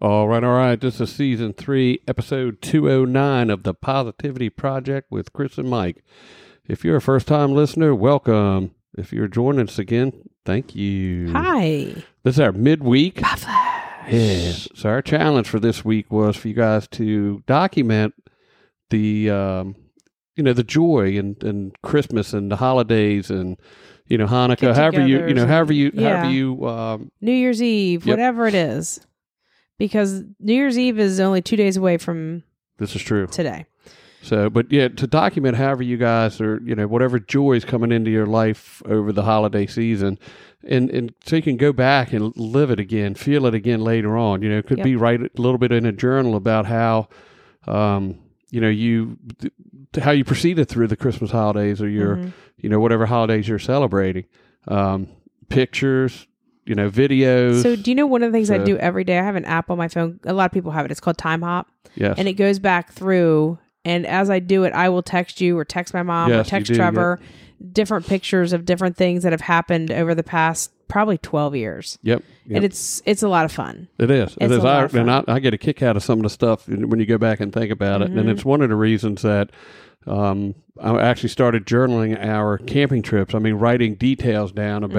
All right, all right. This is season three, episode 209 of the Positivity Project with Kris and Mike. If you're a first time listener, welcome. If you're joining us again, thank you. Hi. This is our midweek. Yes. So, our challenge for this week was for you guys to document the, um, you know, the joy and, and Christmas and the holidays and, you know, Hanukkah, however you, you know, however you, and- however you, um, New Year's Eve, Yep. whatever it is. Because New Year's Eve is only two days away from this is true. today. So, but yeah, to document however you guys are, you know, whatever joy is coming into your life over the holiday season, and and so you can go back and live it again, feel it again later on. You know, it could Yep. be write a little bit in a journal about how, um, you know, you how you proceeded through the Christmas holidays or your, Mhm. you know, whatever holidays you're celebrating. Um, pictures, you know, videos. So, do you know one of the things I do every day? I have an app on my phone. A lot of people have it. It's called Timehop, yes, and it goes back through. And as I do it, I will text you or text my mom Yes, or text do, Trevor different pictures of different things that have happened over the past probably twelve years. yep, yep. And it's it's a lot of fun. It is. It It's a lot I, and I. I get a kick out of some of the stuff when you go back and think about it. And Mhm. it's one of the reasons that um, I actually started journaling our camping trips. I mean, writing details down Mm-hmm.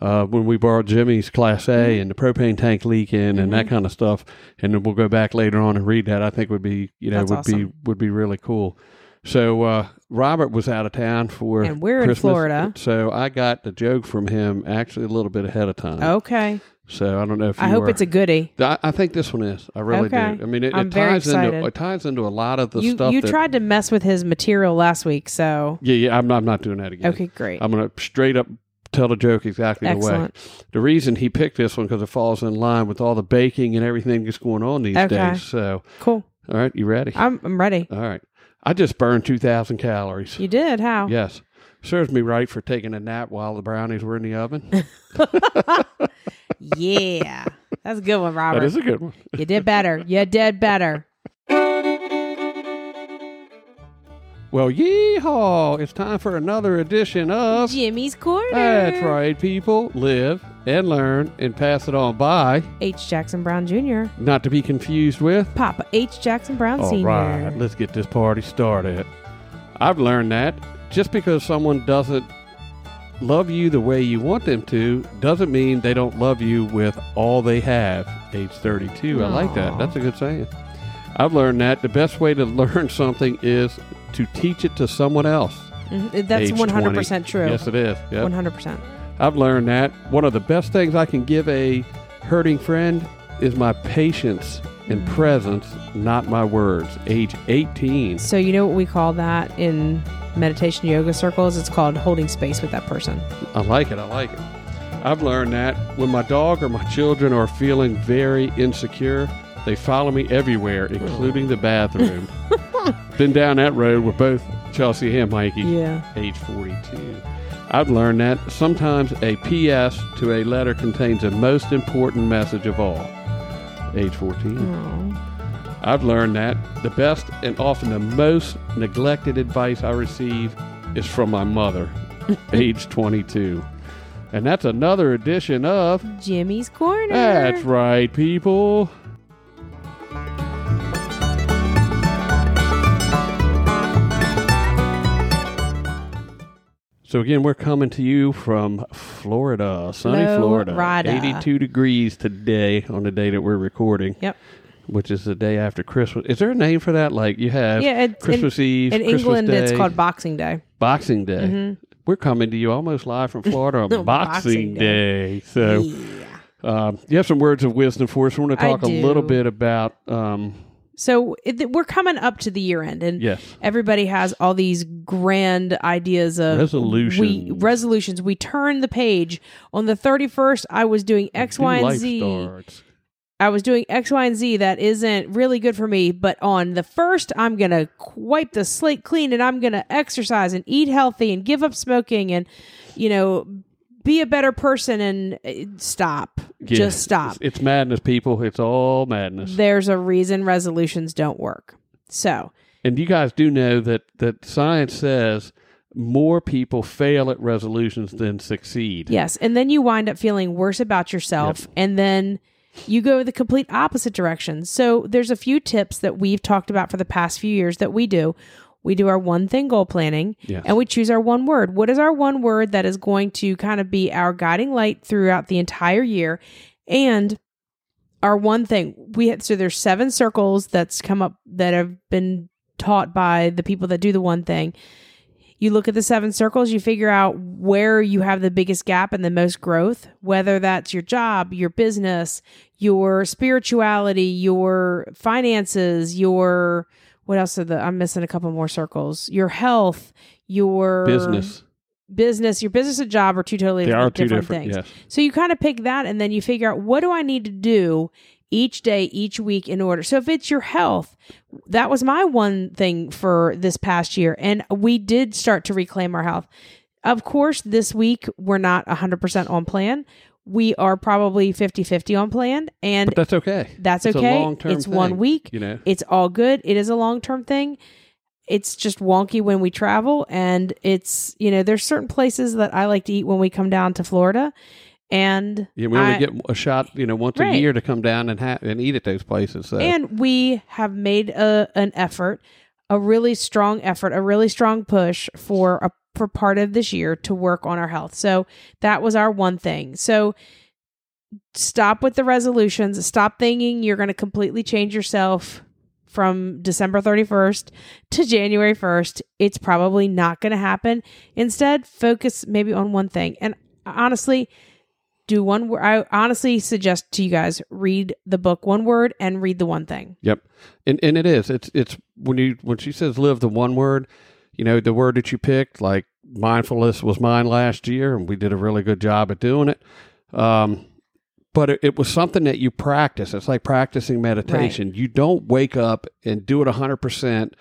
Uh, when we borrowed Jimmy's Class A and the propane tank leaking and that Mm-hmm. kind of stuff. And then we'll go back later on and read that. I think would be, you know, That's would be would be really cool. So uh, Robert was out of town for And we're in Florida. So I got the joke from him actually a little bit ahead of time. Okay. So I don't know if you I hope were- it's a goodie. I, I think this one is. I really Okay. do. I mean, it, it ties into it ties into a lot of the You stuff. you that, tried to mess with his material last week, so Yeah, yeah. I'm not, I'm not doing that again. okay, great. I'm going to straight up tell the joke exactly the way. The reason he picked this one because it falls in line with all the baking and everything that's going on these Okay. days. So, Cool. all right, you ready? I'm I'm ready. all right. I just burned 2,000 calories. You did how? Yes. Serves me right for taking a nap while the brownies were in the oven. Yeah. That's a good one, Robert. that is a good one. you did better. You did better. Well, yeehaw! It's time for another edition of Jimmy's Corner. That's right, people. Live and learn and pass it on by, H. Jackson Brown Jr. not to be confused with. Papa H. Jackson Brown All Sr. right, let's get this party started. I've learned that just because someone doesn't love you the way you want them to doesn't mean they don't love you with all they have. Age 32. I like that. That's a good saying. I've learned that the best way to learn something is to teach it to someone else. Mhm, That's 100% true. Yes, it is. One hundred percent. I've learned that one of the best things I can give a hurting friend is my patience and presence, not my words. Age 18. So, you know what we call that in meditation yoga circles? It's called holding space with that person. I like it. I like it. I've learned that when my dog or my children are feeling very insecure, they follow me everywhere, including the bathroom. Been down that road with both Chelsea and Mikey. Yeah. age 42. I've learned that sometimes a PS to a letter contains the most important message of all. Age 14. Aw. I've learned that the best and often the most neglected advice I receive is from my mother, age 22. And that's another edition of Jimmy's Corner. That's right, people. So again, we're coming to you from Florida, sunny Florida. Florida. 82 degrees today on the day that we're recording. Yep. Which is the day after Christmas. Is there a name for that? Like you have Yeah, it's Christmas Eve, In Christmas England, it's called Boxing Day. Boxing Day. Mhm. We're coming to you almost live from Florida on Boxing Boxing Day. So yeah. um, you have some words of wisdom for us. We want to talk a little bit about, um, So it, we're coming up to the year end, and yes, everybody has all these grand ideas of resolutions. We, Resolutions. We turn the page on the thirty first. I was doing X, Y, and Z. starts. I was doing X, Y, and Z that isn't really good for me, but on the first, I'm going to wipe the slate clean and I'm going to exercise and eat healthy and give up smoking and, you know, be a better person and uh, stop. Yeah. Just stop. It's, it's madness, people. It's all madness. There's a reason resolutions don't work. So, And you guys do know that that science says more people fail at resolutions than succeed. Yes. And then you wind up feeling worse about yourself. And then you go the complete opposite direction. So there's a few tips that we've talked about for the past few years that we do. We do our one thing goal planning Yes. and we choose our one word. What is our one word that is going to kind of be our guiding light throughout the entire year? And our one thing we had so there's seven circles that's come up that have been taught by the people that do the one thing you look at the seven circles, you figure out where you have the biggest gap and the most growth, whether that's your job, your business, your spirituality, your finances, your what else are the I'm missing a couple more circles. Your health, your Business. business, your business and job are two totally They are two different, different. things. Yes. So you kind of pick that and then you figure out what do I need to do each day, each week in order. So if it's your health, that was my one thing for this past year. And we did start to reclaim our health. Of course, this week we're not 100% on plan. We are probably 50 50 on plan. And But that's okay. that's It's okay. long-term It's one week. You know. It's all good. It is a long term thing. It's just wonky when we travel. And it's, you know, there's certain places that I like to eat when we come down to Florida. And Yeah, we only I- get a shot, you know, once Right. a year to come down and ha- and eat at those places. So and we have made a, an effort, a really strong effort, a really strong push for a for part of this year to work on our health. So that was our one thing. So stop with the resolutions. Stop thinking you're going to completely change yourself from December 31st to January 1st. It's probably not going to happen. Instead, focus maybe on one thing. And honestly, do one word. I honestly suggest to you guys read the book one word and read the one thing. Yep, and and it is. It's it's when you when she says live the one word, you know, the word that you picked, like mindfulness was mine last year, and we did a really good job at doing it. Um, but it, it was something that you practice. It's like practicing meditation. You don't wake up and do it hundred percent.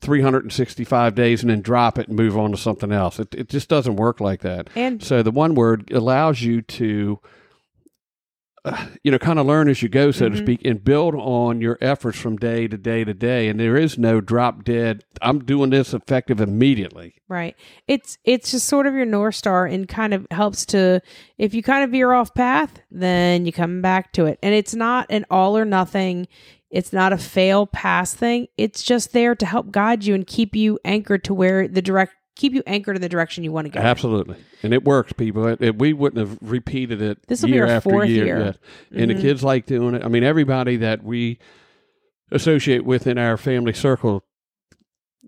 365 days and then drop it and move on to something else. It, it just doesn't work like that. And So the one word allows you to, uh, you know, kind of learn as you go, so to Mhm. speak, and build on your efforts from day to day to day. And there is no drop dead. I'm doing this effective immediately. right, it's it's just sort of your north star and kind of helps to if you kind of veer off path, then you come back to it. And it's not an all or nothing. It's not a fail pass thing. It's just there to help guide you and keep you anchored to where the direct keep you anchored in the direction you want to go. Absolutely, and it works, people. It, it- we wouldn't have repeated it This will be our after fourth year. year. yeah. And Mhm. the kids like doing it. I mean, everybody that we associate with in our family circle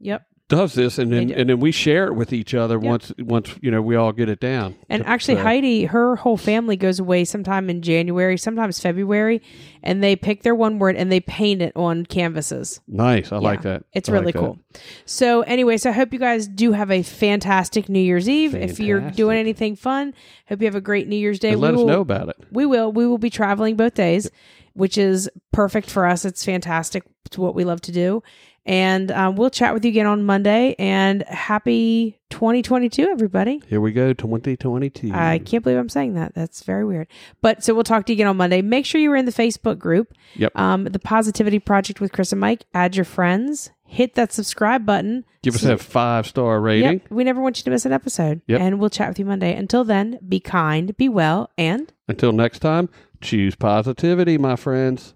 Yep. Does this, and then and then we share it with each other once once you know we all get it down. And actually, So- Heidi, her whole family goes away sometime in January, sometimes February, and they pick their one word and they paint it on canvases. Nice. I like that. It's I really like that. cool. So, anyway, so I hope you guys do have a fantastic New Year's Eve. If you're doing anything fun, hope you have a great New Year's Day. And let we us will, know about it. We will. We will be traveling both days, which is perfect for us. It's fantastic. It's what we love to do. And um, we'll chat with you again on Monday. And happy 2022, everybody. Here we go, 2022. I can't believe I'm saying that. That's very weird. But so we'll talk to you again on Monday. Make sure you are in the Facebook group. Yep. Um, the Positivity Project with Kris and Mike. Add your friends. Hit that subscribe button. Give us So- a five star rating. Yep. We never want you to miss an episode. Yep. And we'll chat with you Monday. Until then, be kind, be well, and Until next time, choose positivity, my friends.